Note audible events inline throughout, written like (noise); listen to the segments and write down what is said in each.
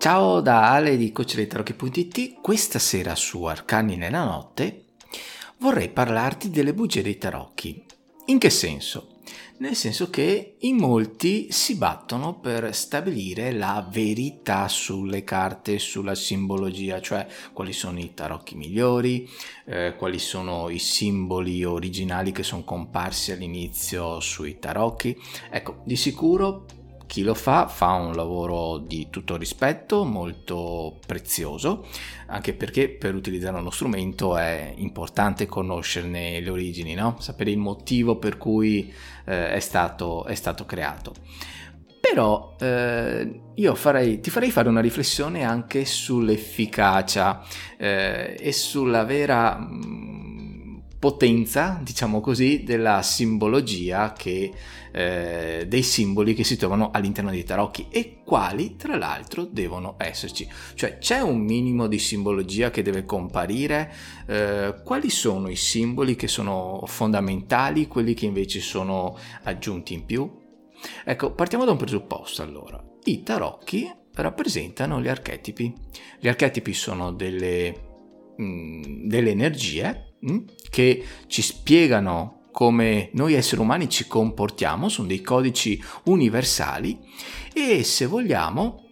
Ciao da Ale di CoachLetterocchi.it, questa sera su Arcani nella notte vorrei parlarti delle bugie dei tarocchi. In che senso? Nel senso che in molti si battono per stabilire la verità sulle carte, sulla simbologia, cioè quali sono i tarocchi migliori, eh, quali sono i simboli originali che sono comparsi all'inizio sui tarocchi. Ecco, di sicuro chi lo fa fa un lavoro di tutto rispetto, molto prezioso, anche perché per utilizzare uno strumento è importante conoscerne le origini, no? sapere il motivo per cui eh, è, stato, è, stato, creato. Però eh, io farei, ti farei fare una riflessione anche sull'efficacia eh, e sulla vera... Potenza, diciamo così, della simbologia che, eh, dei simboli che si trovano all'interno dei tarocchi e quali tra l'altro devono esserci. Cioè c'è un minimo di simbologia che deve comparire, eh, quali sono i simboli che sono fondamentali, quelli che invece sono aggiunti in più? Ecco, partiamo da un presupposto allora. I tarocchi rappresentano gli archetipi. Gli archetipi sono delle, mh, mm, delle energie Mm? Che ci spiegano come noi esseri umani ci comportiamo, sono dei codici universali e se vogliamo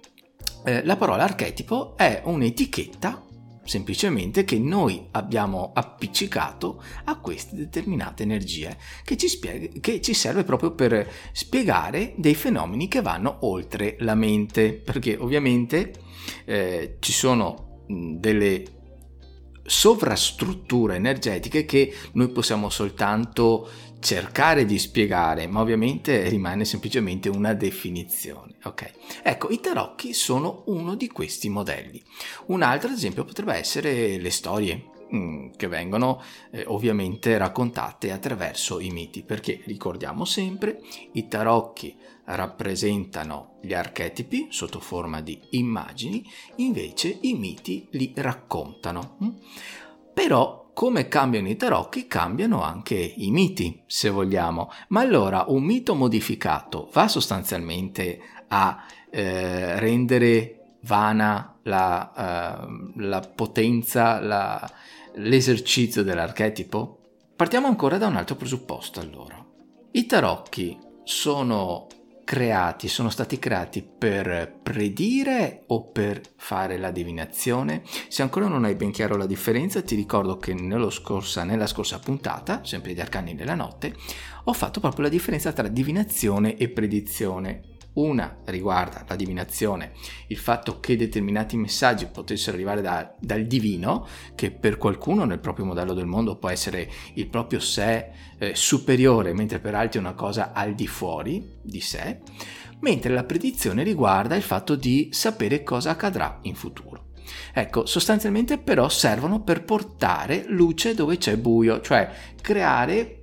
eh, la parola archetipo è un'etichetta semplicemente che noi abbiamo appiccicato a queste determinate energie che ci, spiega, che ci serve proprio per spiegare dei fenomeni che vanno oltre la mente. Perché ovviamente eh, ci sono delle sovrastrutture energetiche che noi possiamo soltanto cercare di spiegare, ma ovviamente rimane semplicemente una definizione. Ok, ecco, i tarocchi sono uno di questi modelli. Un altro esempio potrebbe essere le storie mm, che vengono eh, ovviamente raccontate attraverso i miti, perché ricordiamo sempre i tarocchi rappresentano gli archetipi sotto forma di immagini, invece i miti li raccontano. Mm? Però come cambiano i tarocchi, cambiano anche i miti, se vogliamo. Ma allora un mito modificato va sostanzialmente a eh, rendere vana la, uh, la potenza, la, l'esercizio dell'archetipo? Partiamo ancora da un altro presupposto allora. I tarocchi sono creati, sono stati creati per predire o per fare la divinazione? Se ancora non hai ben chiaro la differenza, ti ricordo che scorsa, nella scorsa puntata, sempre di Arcani della Notte, ho fatto proprio la differenza tra divinazione e predizione. Una riguarda la divinazione, il fatto che determinati messaggi potessero arrivare da, dal divino, che per qualcuno nel proprio modello del mondo può essere il proprio sé eh, superiore, mentre per altri è una cosa al di fuori di sé, mentre la predizione riguarda il fatto di sapere cosa accadrà in futuro. Ecco, sostanzialmente però servono per portare luce dove c'è buio, cioè creare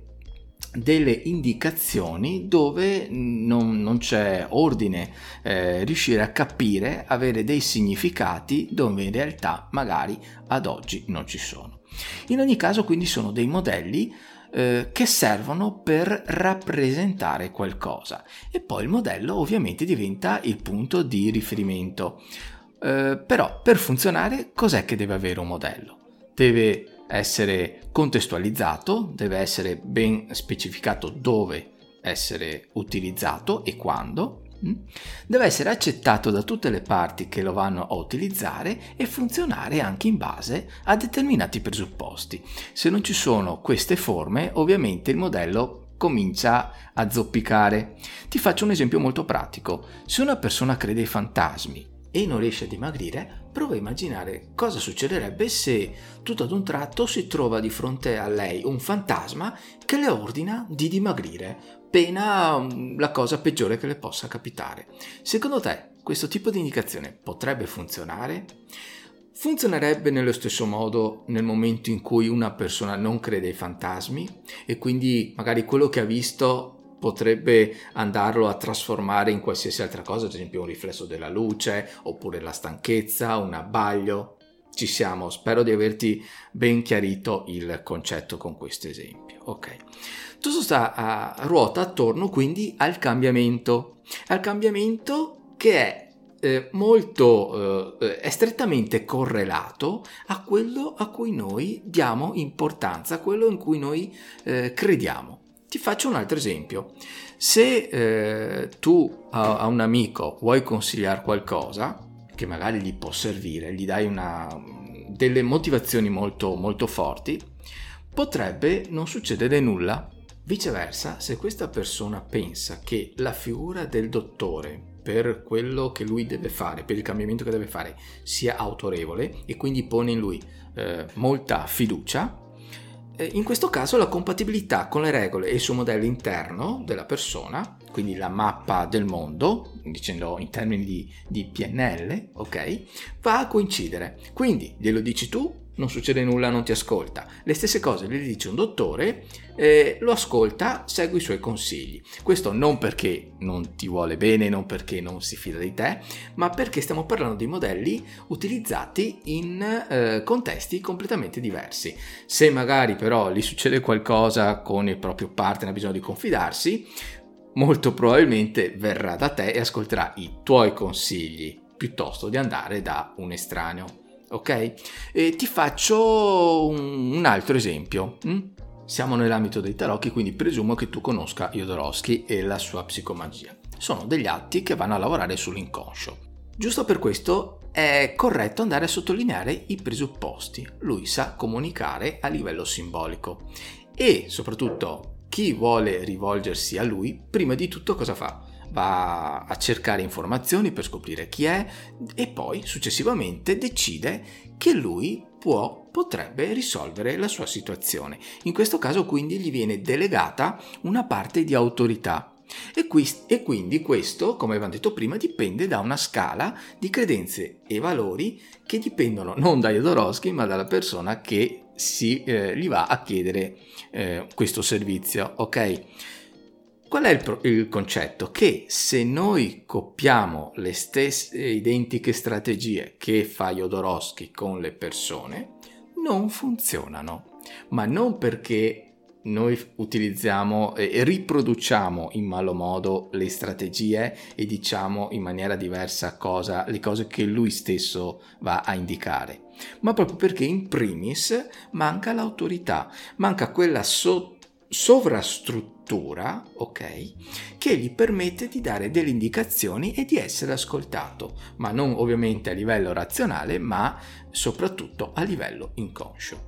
delle indicazioni dove non, non c'è ordine, eh, riuscire a capire, avere dei significati dove in realtà magari ad oggi non ci sono. In ogni caso quindi sono dei modelli eh, che servono per rappresentare qualcosa e poi il modello ovviamente diventa il punto di riferimento. Eh, però per funzionare cos'è che deve avere un modello? Deve essere contestualizzato, deve essere ben specificato dove essere utilizzato e quando, mm? deve essere accettato da tutte le parti che lo vanno a utilizzare e funzionare anche in base a determinati presupposti. Se non ci sono queste forme, ovviamente il modello comincia a zoppicare. Ti faccio un esempio molto pratico. Se una persona crede ai fantasmi e non riesce a dimagrire, prova a immaginare cosa succederebbe se tutto ad un tratto si trova di fronte a lei un fantasma che le ordina di dimagrire, pena mm, la cosa peggiore che le possa capitare. Secondo te questo tipo di indicazione potrebbe funzionare? Funzionerebbe nello stesso modo nel momento in cui una persona non crede ai fantasmi e quindi magari quello che ha visto potrebbe andarlo a trasformare in qualsiasi altra cosa, ad esempio un riflesso della luce, oppure la stanchezza, un abbaglio. Ci siamo, spero di averti ben chiarito il concetto con questo esempio. Ok. Tutto sta a ruota attorno quindi al cambiamento, al cambiamento che è eh, molto eh, è strettamente correlato a quello a cui noi diamo importanza, a quello in cui noi eh, crediamo. Ti faccio un altro esempio. Se eh, tu a, a, un amico vuoi consigliare qualcosa che magari gli può servire, gli dai una, delle motivazioni molto, molto forti, potrebbe non succedere nulla. Viceversa, se questa persona pensa che la figura del dottore per quello che lui deve fare, per il cambiamento che deve fare, sia autorevole e quindi pone in lui eh, molta fiducia, in questo caso la compatibilità con le regole e il suo modello interno della persona, quindi la mappa del mondo, dicendo in termini di, di PNL, ok, va a coincidere. Quindi glielo dici tu, non succede nulla, non ti ascolta. Le stesse cose le dice un dottore, eh, lo ascolta, segue i suoi consigli. Questo non perché non ti vuole bene, non perché non si fida di te, ma perché stiamo parlando di modelli utilizzati in eh, contesti completamente diversi. Se magari però gli succede qualcosa con il proprio partner, ha bisogno di confidarsi, molto probabilmente verrà da te e ascolterà i tuoi consigli piuttosto di andare da un estraneo ok? E ti faccio un, altro esempio. Hm? Siamo nell'ambito dei tarocchi, quindi presumo che tu conosca Jodorowsky e la sua psicomagia. Sono degli atti che vanno a lavorare sull'inconscio. Giusto per questo è corretto andare a sottolineare i presupposti. Lui sa comunicare a livello simbolico e soprattutto chi vuole rivolgersi a lui, prima di tutto cosa fa? va a cercare informazioni per scoprire chi è e poi successivamente decide che lui può, potrebbe risolvere la sua situazione. In questo caso quindi gli viene delegata una parte di autorità. E, qui, e, quindi questo, come abbiamo detto prima, dipende da una scala di credenze e valori che dipendono non da Jodorowsky ma dalla persona che si, eh, gli va a chiedere eh, questo servizio. Ok? Qual è il, pro- il, concetto? Che se noi copiamo le stesse identiche strategie che fa Jodorowsky con le persone, non funzionano. Ma non perché noi utilizziamo e riproduciamo in malo modo le strategie e diciamo in maniera diversa cosa, le cose che lui stesso va a indicare, ma proprio perché in primis manca l'autorità, manca quella so- sovrastruttura struttura, ok, che gli permette di dare delle indicazioni e di essere ascoltato, ma non ovviamente a livello razionale, ma soprattutto a livello inconscio.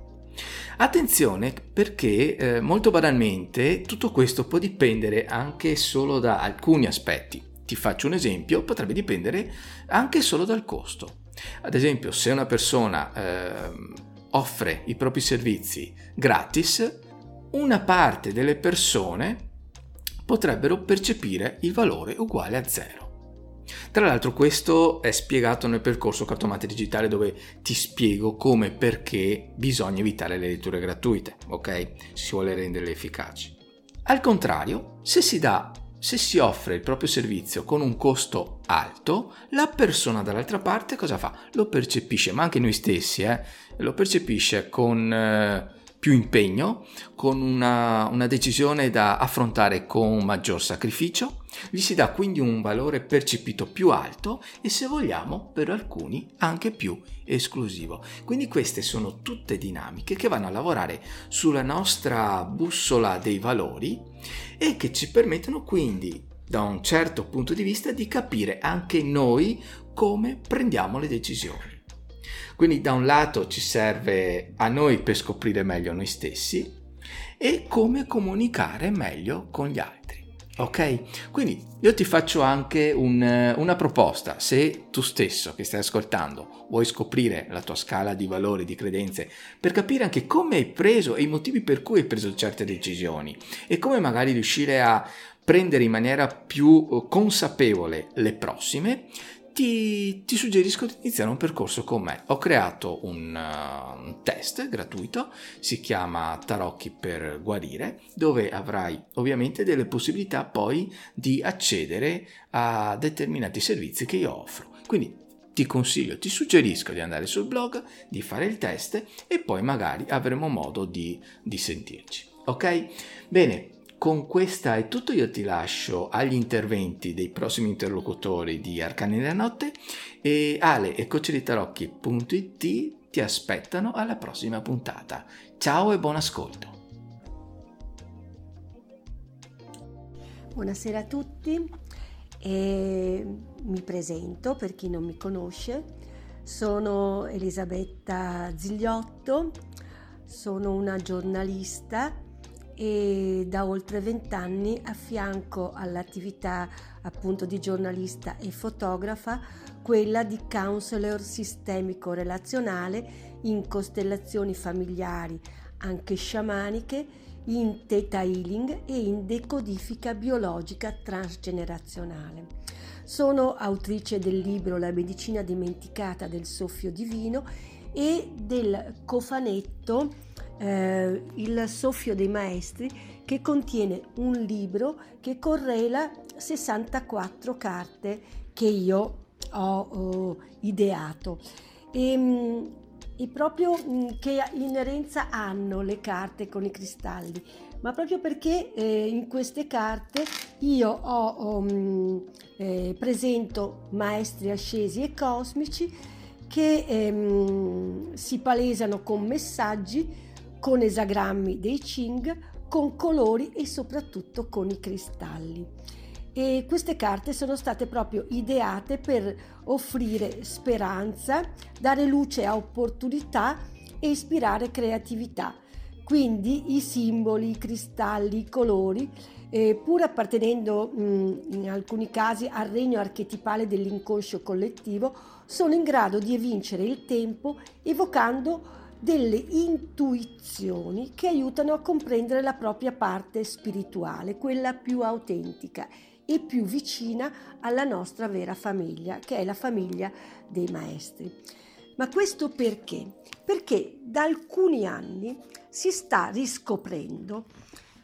Attenzione perché eh, molto banalmente tutto questo può dipendere anche solo da alcuni aspetti. Ti faccio un esempio, potrebbe dipendere anche solo dal costo. Ad esempio, se una persona eh, offre i propri servizi gratis, una parte delle persone potrebbero percepire il valore uguale a zero. Tra l'altro questo è spiegato nel percorso cartomante digitale dove ti spiego come e perché bisogna evitare le letture gratuite, ok? Si vuole renderle efficaci. Al contrario, se si dà se si offre il proprio servizio con un costo alto, la persona dall'altra parte cosa fa? Lo percepisce, ma anche noi stessi, eh? lo percepisce con eh, più impegno, con una, una, decisione da affrontare con maggior sacrificio, gli si dà quindi un valore percepito più alto e se vogliamo per alcuni anche più esclusivo. Quindi queste sono tutte dinamiche che vanno a lavorare sulla nostra bussola dei valori e che ci permettono quindi da un certo punto di vista di capire anche noi come prendiamo le decisioni. Quindi da un lato ci serve a noi per scoprire meglio noi stessi e come comunicare meglio con gli altri. Ok? Quindi io ti faccio anche un, una proposta. Se tu stesso che stai ascoltando vuoi scoprire la tua scala di valori, di credenze, per capire anche come hai preso e i motivi per cui hai preso certe decisioni e come magari riuscire a prendere in maniera più consapevole le prossime, ti, ti, suggerisco di iniziare un percorso con me. Ho creato un, uh, un, test gratuito, si chiama Tarocchi per guarire, dove avrai ovviamente delle possibilità poi di accedere a determinati servizi che io offro. Quindi ti consiglio, ti suggerisco di andare sul blog, di fare il test e poi magari avremo modo di, di sentirci. Ok? Bene, con questa è tutto, io ti lascio agli interventi dei prossimi interlocutori di Arcani della Notte e Ale e cocceritarocchi.it ti aspettano alla prossima puntata. Ciao e buon ascolto. Buonasera a tutti, e mi presento per chi non mi conosce. Sono Elisabetta Zigliotto, sono una giornalista e da oltre vent'anni affianco all'attività appunto di giornalista e fotografa quella di counselor sistemico relazionale in costellazioni familiari, anche sciamaniche, in theta healing e in decodifica biologica transgenerazionale. Sono autrice del libro La medicina dimenticata del soffio divino e del cofanetto eh, Il soffio dei maestri che contiene un libro che correla 64 carte che io ho oh, ideato. E, mm, e proprio mm, che inerenza hanno le carte con i cristalli, ma proprio perché eh, in queste carte io ho, um, eh, presento maestri ascesi e cosmici che ehm, si palesano con messaggi con esagrammi dei Ching, con colori e soprattutto con i cristalli. E queste carte sono state proprio ideate per offrire speranza, dare luce a opportunità e ispirare creatività. Quindi i simboli, i cristalli, i colori, eh, pur appartenendo mh, in alcuni casi al regno archetipale dell'inconscio collettivo, sono in grado di evincere il tempo evocando delle intuizioni che aiutano a comprendere la propria parte spirituale, quella più autentica e più vicina alla nostra vera famiglia, che è la famiglia dei maestri. Ma questo perché? Perché da alcuni anni si sta riscoprendo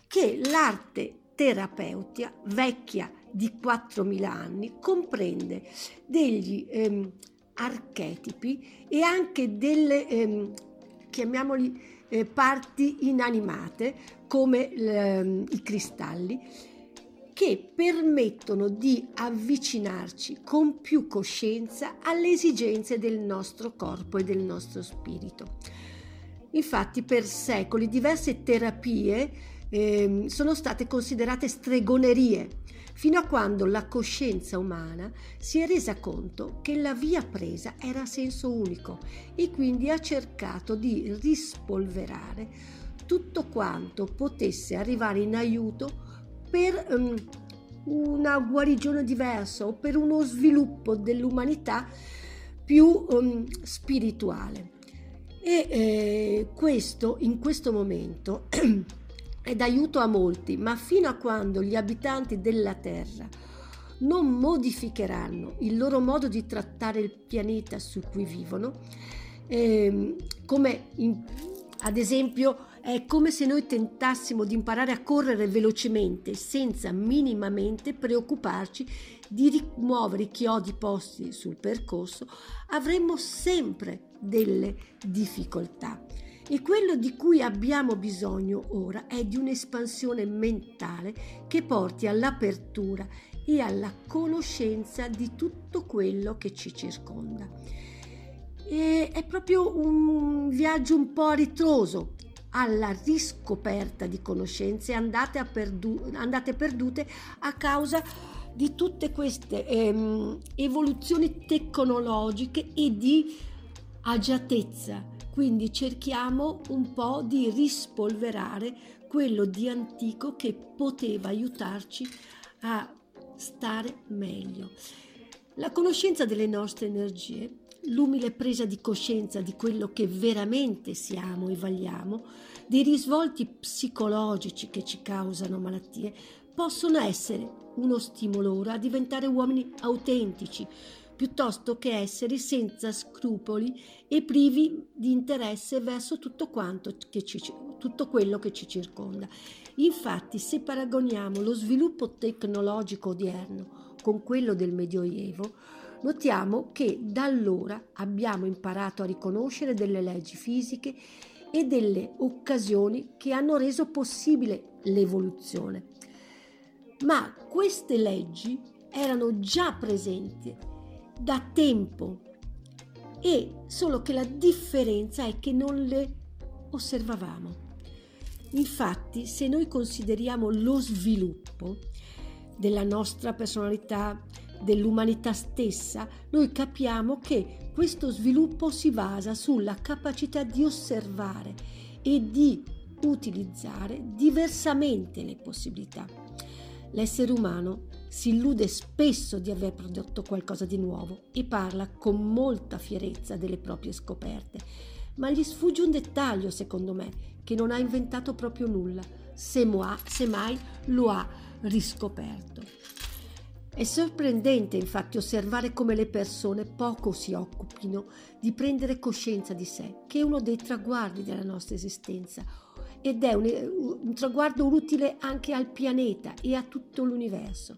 che l'arte terapeutica vecchia di 4.000 anni comprende degli ehm, archetipi e anche delle ehm, chiamiamoli eh, parti inanimate come eh, i cristalli che permettono di avvicinarci con più coscienza alle esigenze del nostro corpo e del nostro spirito. Infatti per secoli diverse terapie eh, sono state considerate stregonerie fino a quando la coscienza umana si è resa conto che la via presa era a senso unico e quindi ha cercato di rispolverare tutto quanto potesse arrivare in aiuto per um, una guarigione diversa o per uno sviluppo dell'umanità più um, spirituale. E eh, questo in questo momento (clears throat) è d'aiuto a molti, ma fino a quando gli abitanti della Terra non modificheranno il loro modo di trattare il pianeta su cui vivono, eh, come in, ad esempio è come se noi tentassimo di imparare a correre velocemente senza minimamente preoccuparci di rimuovere i chiodi posti sul percorso, avremmo sempre delle difficoltà. E quello di cui abbiamo bisogno ora è di un'espansione mentale che porti all'apertura e alla conoscenza di tutto quello che ci circonda. E è proprio un viaggio un po' ritroso alla riscoperta di conoscenze andate, perdu- andate perdute a causa di tutte queste ehm, evoluzioni tecnologiche e di agiatezza quindi cerchiamo un po' di rispolverare quello di antico che poteva aiutarci a stare meglio. La conoscenza delle nostre energie, l'umile presa di coscienza di quello che veramente siamo e vagliamo, dei risvolti psicologici che ci causano malattie, possono essere uno stimolo ora a diventare uomini autentici, piuttosto che essere senza scrupoli e privi di interesse verso tutto, ci, tutto quello che ci circonda. Infatti, se paragoniamo lo sviluppo tecnologico odierno con quello del Medioevo, notiamo che da allora abbiamo imparato a riconoscere delle leggi fisiche e delle occasioni che hanno reso possibile l'evoluzione. Ma queste leggi erano già presenti da tempo e solo che la differenza è che non le osservavamo. Infatti, se noi consideriamo lo sviluppo della nostra personalità, dell'umanità stessa, noi capiamo che questo sviluppo si basa sulla capacità di osservare e di utilizzare diversamente le possibilità. L'essere umano si illude spesso di aver prodotto qualcosa di nuovo e parla con molta fierezza delle proprie scoperte, ma gli sfugge un dettaglio, secondo me, che non ha inventato proprio nulla, semmai lo ha riscoperto. È sorprendente infatti osservare come le persone poco si occupino di prendere coscienza di sé, che è uno dei traguardi della nostra esistenza ed è un, un traguardo utile anche al pianeta e a tutto l'universo.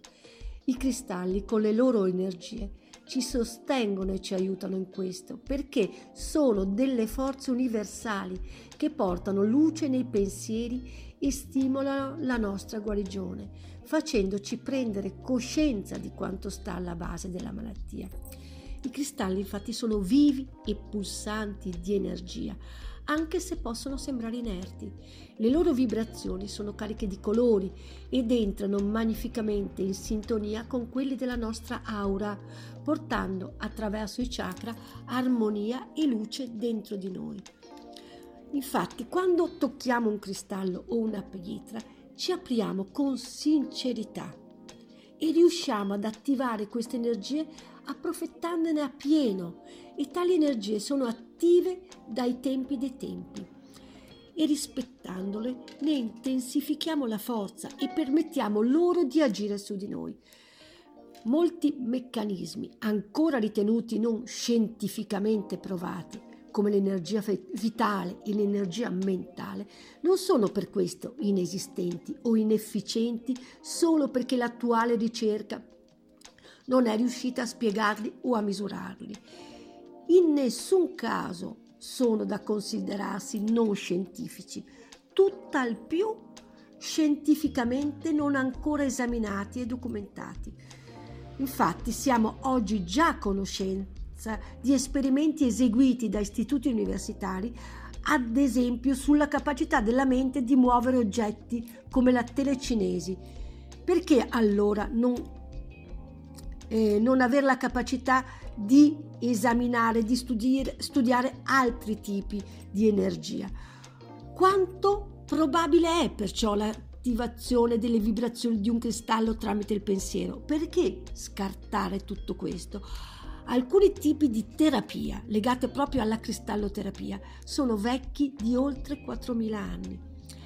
I cristalli con le loro energie ci sostengono e ci aiutano in questo perché sono delle forze universali che portano luce nei pensieri e stimolano la nostra guarigione, facendoci prendere coscienza di quanto sta alla base della malattia. I cristalli infatti sono vivi e pulsanti di energia, anche se possono sembrare inerti. Le loro vibrazioni sono cariche di colori ed entrano magnificamente in sintonia con quelli della nostra aura, portando attraverso i chakra armonia e luce dentro di noi. Infatti, quando tocchiamo un cristallo o una pietra, ci apriamo con sincerità e riusciamo ad attivare queste energie approfittandone a pieno e tali energie sono attive dai tempi dei tempi e rispettandole ne intensifichiamo la forza e permettiamo loro di agire su di noi. Molti meccanismi ancora ritenuti non scientificamente provati, come l'energia vitale e l'energia mentale, non sono per questo inesistenti o inefficienti solo perché l'attuale ricerca non è riuscita a spiegarli o a misurarli. In nessun caso sono da considerarsi non scientifici, tutt'al più scientificamente non ancora esaminati e documentati. Infatti siamo oggi già a conoscenza di esperimenti eseguiti da istituti universitari, ad esempio sulla capacità della mente di muovere oggetti come la telecinesi. Perché allora non eh, non avere la capacità di esaminare, di studiare, studiare altri tipi di energia. Quanto probabile è perciò l'attivazione delle vibrazioni di un cristallo tramite il pensiero? Perché scartare tutto questo? Alcuni tipi di terapia legate proprio alla cristalloterapia sono vecchi di oltre 4.000 anni.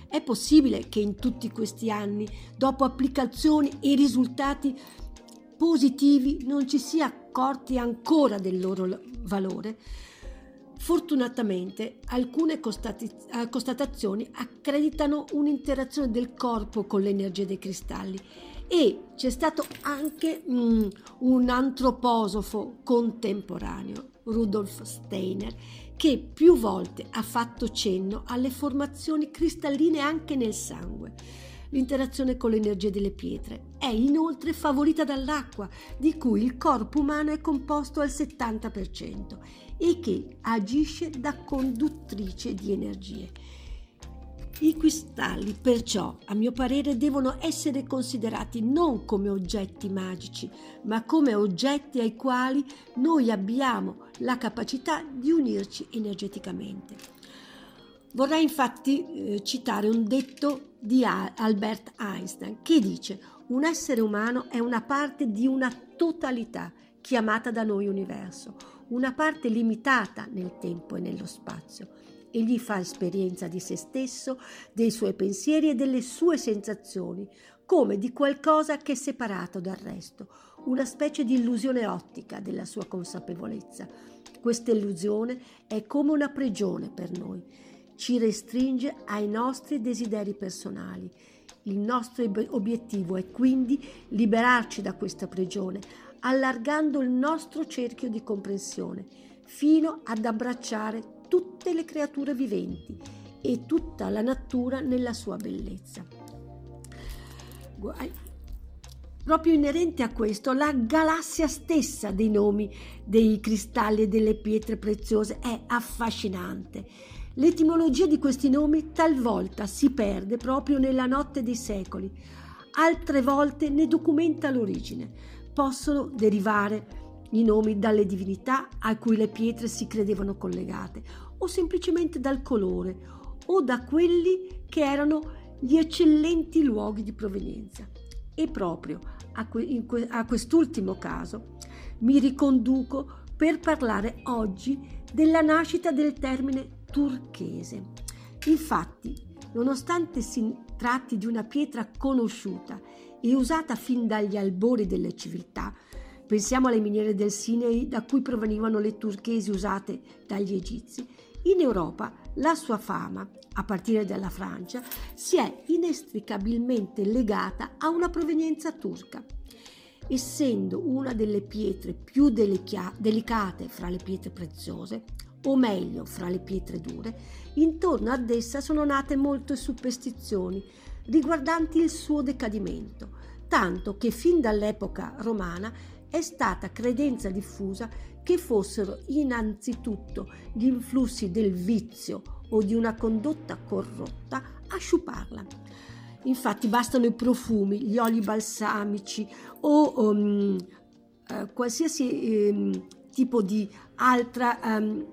È possibile che in tutti questi anni, dopo applicazioni e risultati positivi non ci si è accorti ancora del loro valore. Fortunatamente alcune eh, constatazioni accreditano un'interazione del corpo con l'energia dei cristalli e c'è stato anche mm, un antroposofo contemporaneo, Rudolf Steiner, che più volte ha fatto cenno alle formazioni cristalline anche nel sangue. L'interazione con l'energia delle pietre è inoltre favorita dall'acqua, di cui il corpo umano è composto al 70% e che agisce da conduttrice di energie. I cristalli, perciò, a mio parere, devono essere considerati non come oggetti magici, ma come oggetti ai quali noi abbiamo la capacità di unirci energeticamente. Vorrei infatti eh, citare un detto di Albert Einstein che dice un essere umano è una parte di una totalità chiamata da noi universo, una parte limitata nel tempo e nello spazio. Egli fa esperienza di se stesso, dei suoi pensieri e delle sue sensazioni, come di qualcosa che è separato dal resto, una specie di illusione ottica della sua consapevolezza. Questa illusione è come una prigione per noi, ci restringe ai nostri desideri personali. Il nostro obiettivo è quindi liberarci da questa prigione, allargando il nostro cerchio di comprensione, fino ad abbracciare tutte le creature viventi e tutta la natura nella sua bellezza. Proprio inerente a questo, la galassia stessa dei nomi dei cristalli e delle pietre preziose è affascinante. L'etimologia di questi nomi talvolta si perde proprio nella notte dei secoli, altre volte ne documenta l'origine. Possono derivare i nomi dalle divinità a cui le pietre si credevano collegate, o semplicemente dal colore, o da quelli che erano gli eccellenti luoghi di provenienza. E proprio a, que- a quest'ultimo caso mi riconduco per parlare oggi della nascita del termine turchese. Infatti, nonostante si tratti di una pietra conosciuta e usata fin dagli albori delle civiltà, pensiamo alle miniere del Sinai da cui provenivano le turchesi usate dagli egizi, in Europa la sua fama, a partire dalla Francia, si è inestricabilmente legata a una provenienza turca. Essendo una delle pietre più delicate fra le pietre preziose, o meglio fra le pietre dure, intorno ad essa sono nate molte superstizioni riguardanti il suo decadimento, tanto che fin dall'epoca romana è stata credenza diffusa che fossero innanzitutto gli influssi del vizio o di una condotta corrotta a sciuparla. Infatti bastano i profumi, gli oli balsamici o um, uh, qualsiasi um, tipo di altra, um,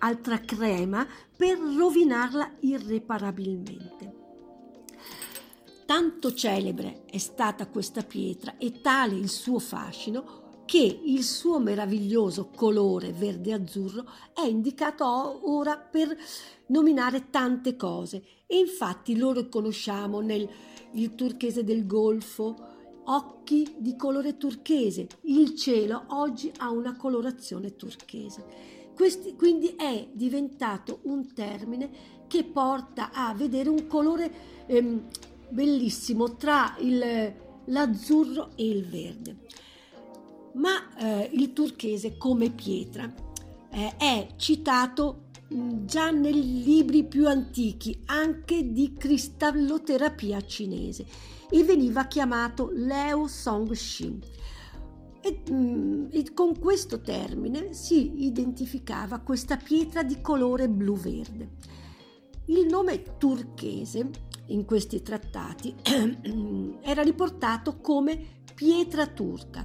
altra crema per rovinarla irreparabilmente. Tanto celebre è stata questa pietra e tale il suo fascino che il suo meraviglioso colore verde-azzurro è indicato ora per nominare tante cose e infatti lo riconosciamo nel turchese del Golfo, occhi di colore turchese, il cielo oggi ha una colorazione turchese. Questi, quindi è diventato un termine che porta a vedere un colore ehm, bellissimo tra il, l'azzurro e il verde ma eh, il turchese come pietra eh, è citato mh, già nei libri più antichi anche di cristalloterapia cinese e veniva chiamato Leo Song Shin. E, mh, e con questo termine si identificava questa pietra di colore blu-verde. Il nome turchese in questi trattati (clears throat) era riportato come pietra turca,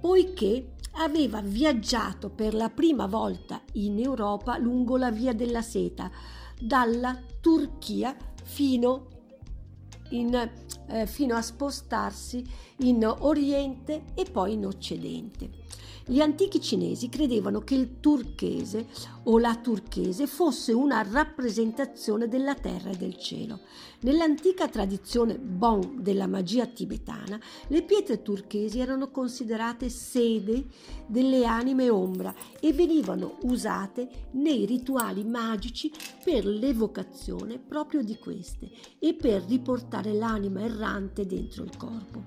poiché aveva viaggiato per la prima volta in Europa lungo la via della seta, dalla Turchia fino, in, eh, fino a spostarsi in Oriente e poi in Occidente. Gli antichi cinesi credevano che il turchese o la turchese fosse una rappresentazione della terra e del cielo. Nell'antica tradizione Bon della magia tibetana, le pietre turchesi erano considerate sede delle anime ombra e venivano usate nei rituali magici per l'evocazione proprio di queste e per riportare l'anima errante dentro il corpo.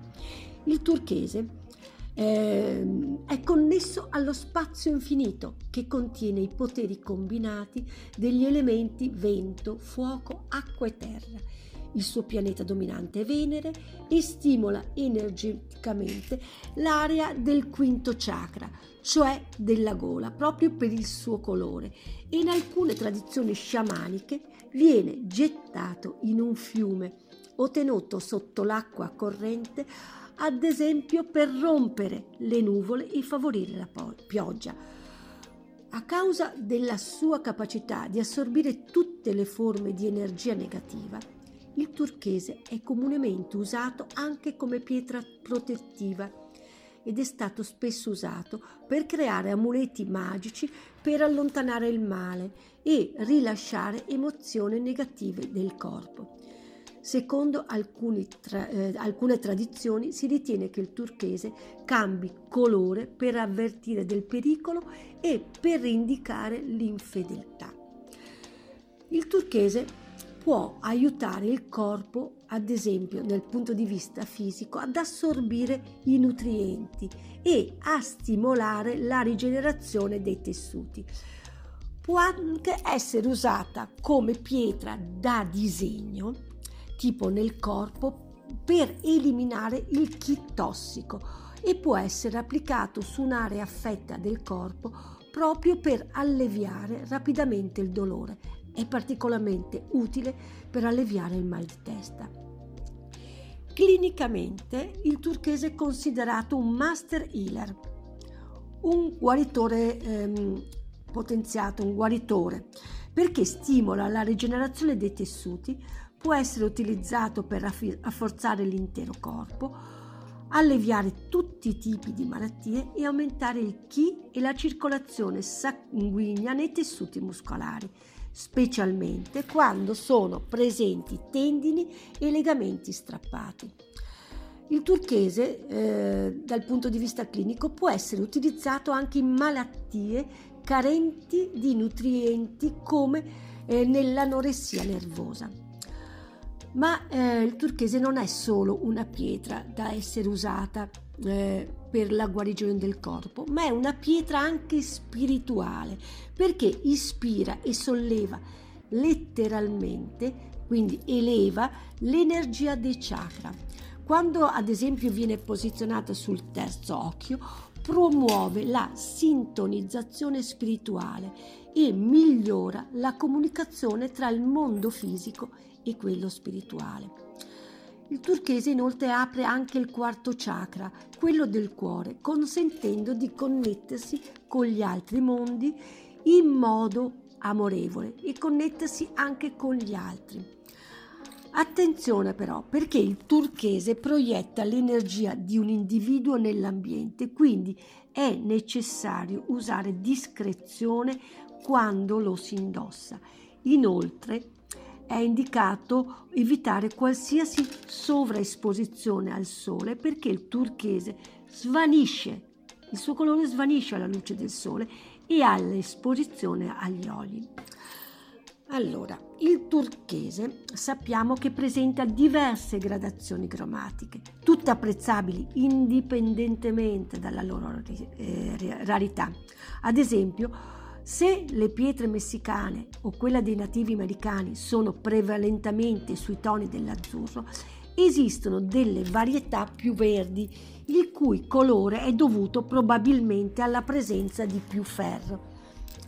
Il turchese eh, è connesso allo spazio infinito che contiene i poteri combinati degli elementi vento, fuoco, acqua e terra. Il suo pianeta dominante è Venere e stimola energeticamente l'area del quinto chakra, cioè della gola, proprio per il suo colore in alcune tradizioni sciamaniche viene gettato in un fiume o tenuto sotto l'acqua corrente ad esempio per rompere le nuvole e favorire la pioggia. A causa della sua capacità di assorbire tutte le forme di energia negativa, il turchese è comunemente usato anche come pietra protettiva ed è stato spesso usato per creare amuleti magici per allontanare il male e rilasciare emozioni negative del corpo. Secondo tra, eh, alcune tradizioni si ritiene che il turchese cambi colore per avvertire del pericolo e per indicare l'infedeltà. Il turchese può aiutare il corpo, ad esempio dal punto di vista fisico, ad assorbire i nutrienti e a stimolare la rigenerazione dei tessuti. Può anche essere usata come pietra da disegno, tipo nel corpo, per eliminare il chi tossico e può essere applicato su un'area affetta del corpo proprio per alleviare rapidamente il dolore. È particolarmente utile per alleviare il mal di testa. Clinicamente il turchese è considerato un master healer, un guaritore ehm, potenziato, un guaritore, perché stimola la rigenerazione dei tessuti, può essere utilizzato per rafforzare l'intero corpo, alleviare tutti i tipi di malattie e aumentare il chi e la circolazione sanguigna nei tessuti muscolari, specialmente quando sono presenti tendini e legamenti strappati. Il turchese, eh, dal punto di vista clinico, può essere utilizzato anche in malattie carenti di nutrienti come eh, nell'anoressia nervosa. Ma eh, il turchese non è solo una pietra da essere usata eh, per la guarigione del corpo, ma è una pietra anche spirituale perché ispira e solleva letteralmente, quindi eleva l'energia dei chakra. Quando ad esempio viene posizionata sul terzo occhio promuove la sintonizzazione spirituale e migliora la comunicazione tra il mondo fisico e quello spirituale. Il turchese inoltre apre anche il quarto chakra, quello del cuore, consentendo di connettersi con gli altri mondi in modo amorevole e connettersi anche con gli altri. Attenzione però perché il turchese proietta l'energia di un individuo nell'ambiente, quindi è necessario usare discrezione quando lo si indossa. Inoltre è indicato evitare qualsiasi sovraesposizione al sole perché il turchese svanisce, il suo colore svanisce alla luce del sole e all'esposizione agli oli. Allora, il turchese sappiamo che presenta diverse gradazioni cromatiche, tutte apprezzabili indipendentemente dalla loro eh, rarità. Ad esempio, se le pietre messicane o quella dei nativi americani sono prevalentemente sui toni dell'azzurro, esistono delle varietà più verdi, il cui colore è dovuto probabilmente alla presenza di più ferro.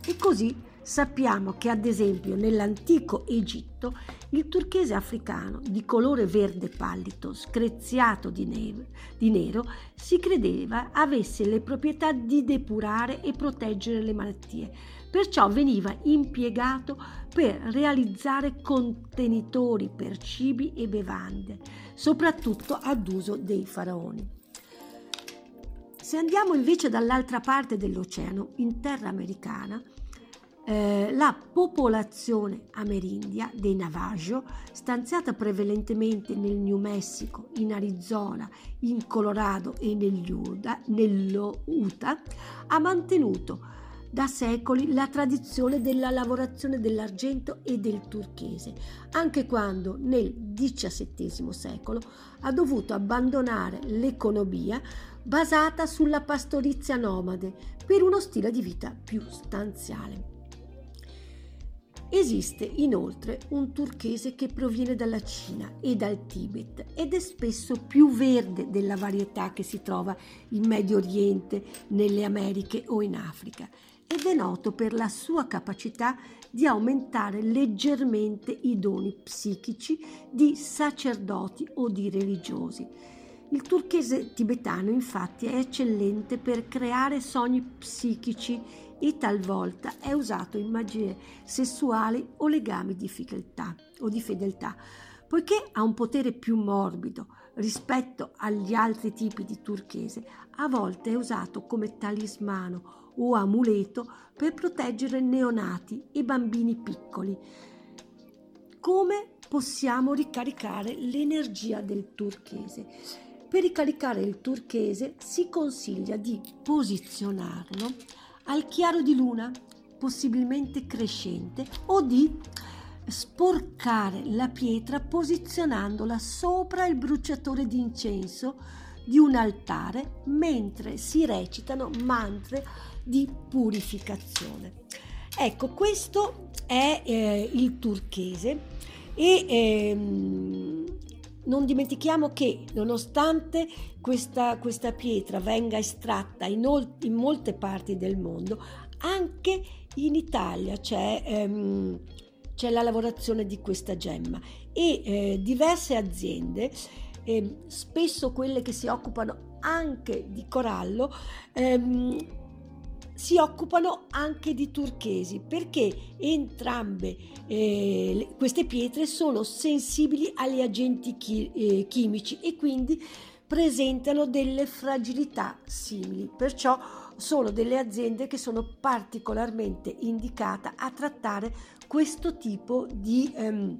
E così Sappiamo che ad esempio nell'antico Egitto il turchese africano di colore verde pallido, screziato di, neve, di nero, si credeva avesse le proprietà di depurare e proteggere le malattie. Perciò veniva impiegato per realizzare contenitori per cibi e bevande, soprattutto ad uso dei faraoni. Se andiamo invece dall'altra parte dell'oceano, in terra americana, eh, la popolazione amerindia dei Navajo, stanziata prevalentemente nel New Mexico, in Arizona, in Colorado e nello Utah, ha mantenuto da secoli la tradizione della lavorazione dell'argento e del turchese, anche quando nel XVII secolo ha dovuto abbandonare l'economia basata sulla pastorizia nomade per uno stile di vita più stanziale. Esiste inoltre un turchese che proviene dalla Cina e dal Tibet ed è spesso più verde della varietà che si trova in Medio Oriente, nelle Americhe o in Africa ed è noto per la sua capacità di aumentare leggermente i doni psichici di sacerdoti o di religiosi. Il turchese tibetano infatti è eccellente per creare sogni psichici e talvolta è usato in magie sessuali o legami di fedeltà, o di fedeltà poiché ha un potere più morbido rispetto agli altri tipi di turchese, a volte è usato come talismano o amuleto per proteggere neonati e bambini piccoli. come possiamo ricaricare l'energia del turchese. Per ricaricare il turchese si consiglia di posizionarlo al chiaro di luna, possibilmente crescente, o di sporcare la pietra posizionandola sopra il bruciatore di incenso di un altare mentre si recitano mantra di purificazione. Ecco, questo è eh, il turchese e ehm, non dimentichiamo che nonostante questa, questa pietra venga estratta in, in, molte parti del mondo, anche in Italia c'è, ehm, c'è la lavorazione di questa gemma. E eh, diverse aziende, eh, spesso quelle che si occupano anche di corallo, ehm, si occupano anche di turchesi perché entrambe eh, queste pietre sono sensibili agli agenti chi, eh, chimici e quindi presentano delle fragilità simili. Perciò sono delle aziende che sono particolarmente indicate a trattare questo tipo di, ehm,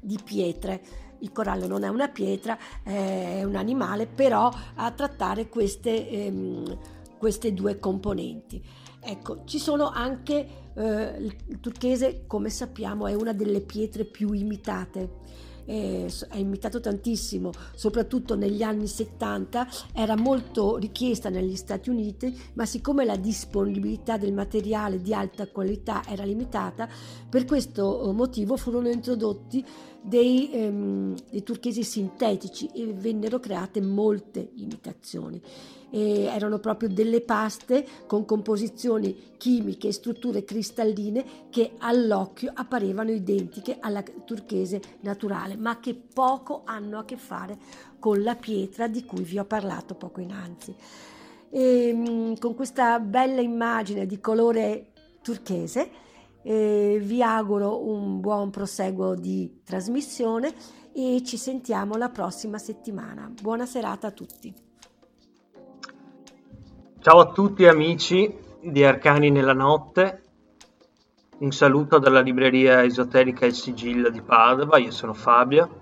di pietre. Il corallo non è una pietra, è un animale, però a trattare queste ehm, queste due componenti. Ecco, ci sono anche eh, il turchese, come sappiamo, è una delle pietre più imitate eh, è imitato tantissimo, soprattutto negli anni 70, era molto richiesta negli Stati Uniti, ma siccome la disponibilità del materiale di alta qualità era limitata, per questo eh, motivo furono introdotti dei, ehm, dei turchesi sintetici e vennero create molte imitazioni. E erano proprio delle paste con composizioni chimiche e strutture cristalline che all'occhio apparivano identiche alla turchese naturale, ma che poco hanno a che fare con la pietra di cui vi ho parlato poco innanzi. E, ehm, con questa bella immagine di colore turchese eh, vi auguro un buon proseguo di trasmissione e ci sentiamo la prossima settimana. Buona serata a tutti. Ciao a tutti amici di Arcani nella notte. Un saluto dalla libreria esoterica Il Sigillo di Padova, io sono Fabio.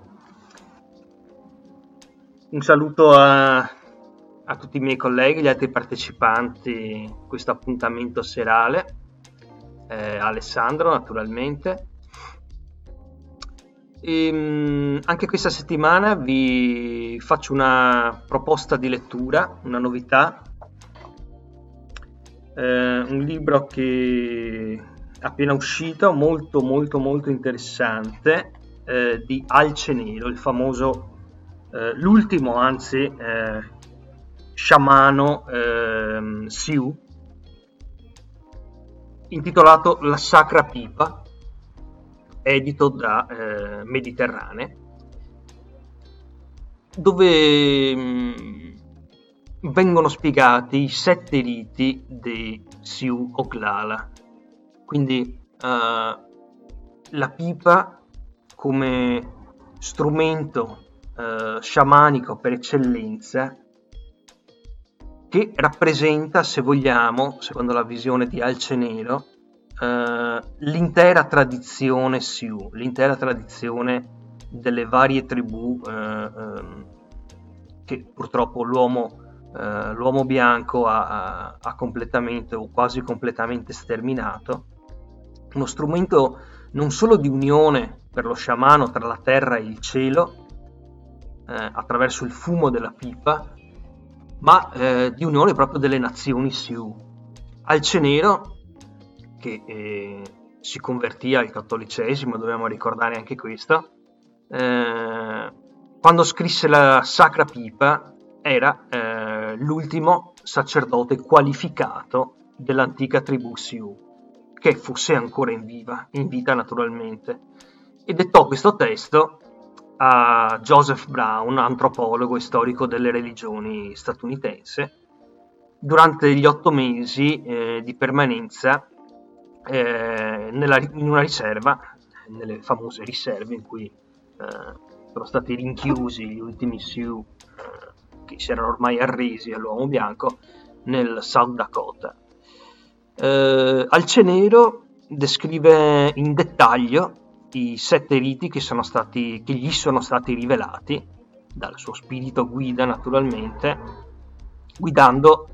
Un saluto a, a tutti i miei colleghi, gli altri partecipanti a questo appuntamento serale eh, Alessandro naturalmente. E, ehm, anche questa settimana vi faccio una proposta di lettura, una novità, eh, un libro che è appena uscito, molto molto molto interessante, eh, di Alce Nero, il famoso, eh, l'ultimo anzi, eh, sciamano ehm, Siu, intitolato La Sacra Pipa, edito da eh, Mediterranee, dove mh, mm, vengono spiegati i sette riti di Siu Oglala. Quindi uh, la pipa come strumento uh, sciamanico per eccellenza che rappresenta, se vogliamo, secondo la visione di Alcenero, eh, l'intera tradizione Sioux, l'intera tradizione delle varie tribù eh, eh, che purtroppo l'uomo, eh, l'uomo bianco ha, ha, completamente o quasi completamente sterminato. Uno strumento non solo di unione per lo sciamano tra la terra e il cielo, eh, attraverso il fumo della pipa, ma eh, di unione proprio delle nazioni Sioux. Alcenero, che eh, si convertì al cattolicesimo, dobbiamo ricordare anche questo, eh, quando scrisse la Sacra Pipa era l'ultimo sacerdote qualificato dell'antica tribù Sioux, che fosse ancora in, viva, in vita naturalmente, e dettò questo testo a Joseph Brown, antropologo e storico delle religioni statunitense, durante gli otto mesi eh, di permanenza eh, nella, in una riserva, nelle famose riserve in cui eh, sono stati rinchiusi gli ultimi Sioux che si erano ormai arresi all'uomo bianco nel South Dakota. Eh, Alcenero descrive in dettaglio i sette riti che, stati, che gli sono stati rivelati dal suo spirito guida naturalmente, guidando,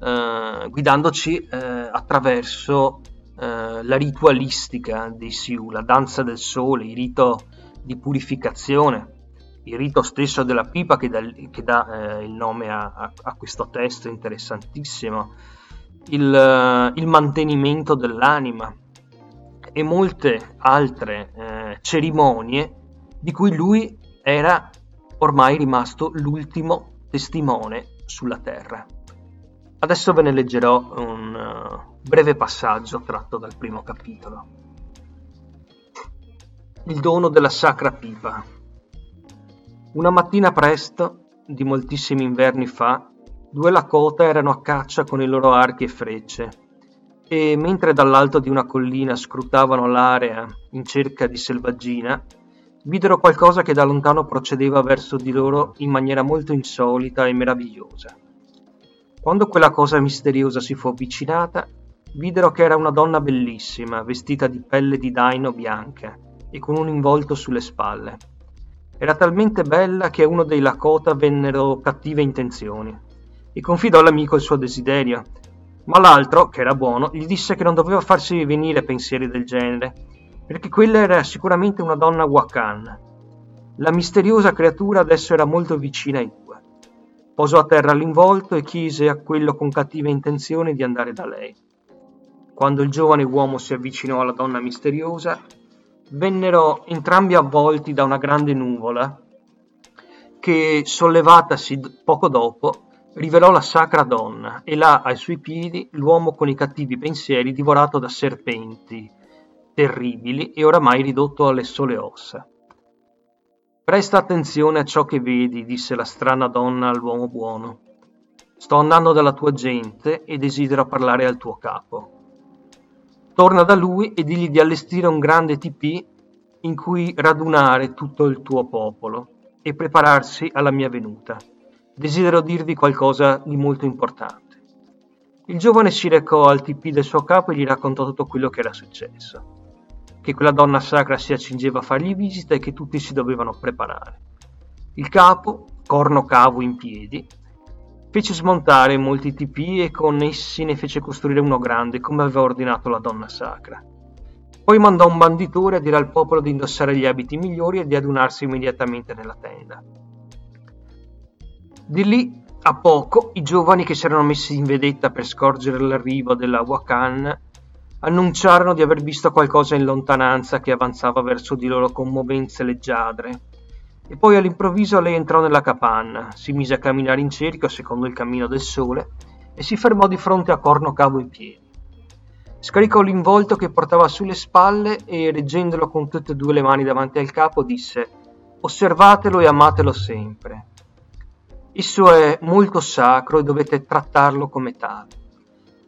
eh, guidandoci eh, attraverso eh, la ritualistica dei Siu, la danza del sole, il rito di purificazione, il rito stesso della pipa che dà, che dà eh, il nome a, a, a, questo testo interessantissimo, il, eh, il mantenimento dell'anima e molte altre eh, cerimonie di cui lui era ormai rimasto l'ultimo testimone sulla terra. Adesso ve ne leggerò un uh, breve passaggio tratto dal primo capitolo. Il dono della sacra pipa. Una mattina presto, di moltissimi inverni fa, due Lakota erano a caccia con i loro archi e frecce, e mentre dall'alto di una collina scrutavano l'area in cerca di selvaggina, videro qualcosa che da lontano procedeva verso di loro in maniera molto insolita e meravigliosa. Quando quella cosa misteriosa si fu avvicinata, videro che era una donna bellissima, vestita di pelle di daino bianca e con un involto sulle spalle. Era talmente bella che a uno dei Lakota vennero cattive intenzioni e confidò all'amico il suo desiderio, ma l'altro, che era buono, gli disse che non doveva farsi venire pensieri del genere, perché quella era sicuramente una donna Wakan. La misteriosa creatura adesso era molto vicina ai due. Posò a terra l'involto e chiese a quello con cattive intenzioni di andare da lei. Quando il giovane uomo si avvicinò alla donna misteriosa, vennero entrambi avvolti da una grande nuvola che, sollevatasi poco dopo, rivelò la sacra donna e là ai suoi piedi l'uomo con i cattivi pensieri divorato da serpenti terribili e oramai ridotto alle sole ossa. Presta attenzione a ciò che vedi, disse la strana donna all'uomo buono. Sto andando dalla tua gente e desidero parlare al tuo capo. Torna da lui e digli di allestire un grande tipì in cui radunare tutto il tuo popolo e prepararsi alla mia venuta. Desidero dirvi qualcosa di molto importante. Il giovane si recò al tipì del suo capo e gli raccontò tutto quello che era successo che quella donna sacra si accingeva a fargli visita e che tutti si dovevano preparare. Il capo, corno cavo in piedi, fece smontare molti tipì e con essi ne fece costruire uno grande, come aveva ordinato la donna sacra. Poi mandò un banditore a dire al popolo di indossare gli abiti migliori e di adunarsi immediatamente nella tenda. Di lì a poco i giovani che si erano messi in vedetta per scorgere l'arrivo della Wakan annunciarono di aver visto qualcosa in lontananza che avanzava verso di loro con movenze leggiadre. E poi all'improvviso lei entrò nella capanna, si mise a camminare in cerchio secondo il cammino del sole e si fermò di fronte a Corno Cavo in piedi. Scaricò l'involto che portava sulle spalle e, reggendolo con tutte e due le mani davanti al capo, disse Osservatelo e amatelo sempre. Esso è molto sacro e dovete trattarlo come tale.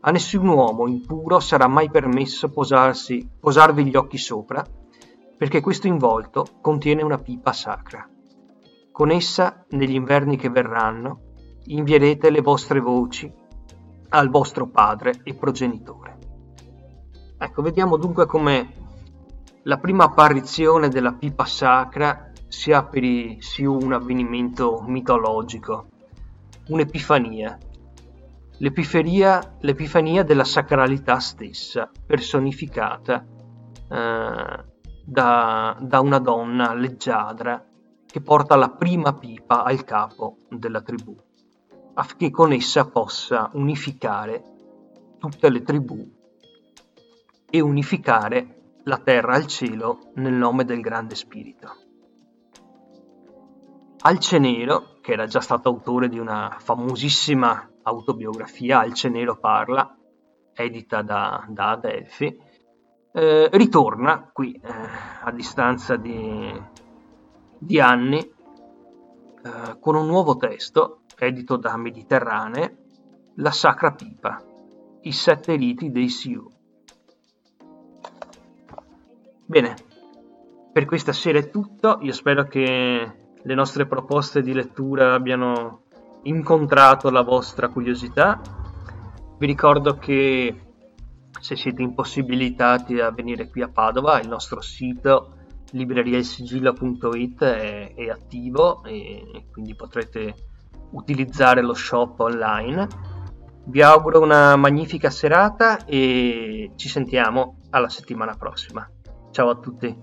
A nessun uomo impuro sarà mai permesso posarsi, posarvi gli occhi sopra, perché questo involto contiene una pipa sacra. Con essa, negli inverni che verranno, invierete le vostre voci al vostro padre e progenitore. Ecco, vediamo dunque come la prima apparizione della pipa sacra sia per i sia un avvenimento mitologico, un'epifania, l'epifania, l'epifania della sacralità stessa, personificata eh, da, da una donna leggiadra che porta la prima pipa al capo della tribù, affinché con essa possa unificare tutte le tribù e unificare la terra al cielo nel nome del grande spirito. Alcenero, che era già stato autore di una famosissima autobiografia Alce Nero parla, edita da, da Adelphi, eh, ritorna qui eh, a distanza di, di anni eh, con un nuovo testo edito da Mediterranee, La Sacra Pipa, i sette riti dei Siu. Bene, per questa sera è tutto, io spero che le nostre proposte di lettura abbiano incontrato la vostra curiosità. Vi ricordo che se siete impossibilitati a venire qui a Padova, il nostro sito libreriailsigillo.it è, è attivo e quindi potrete utilizzare lo shop online. Vi auguro una magnifica serata e ci sentiamo alla settimana prossima. Ciao a tutti.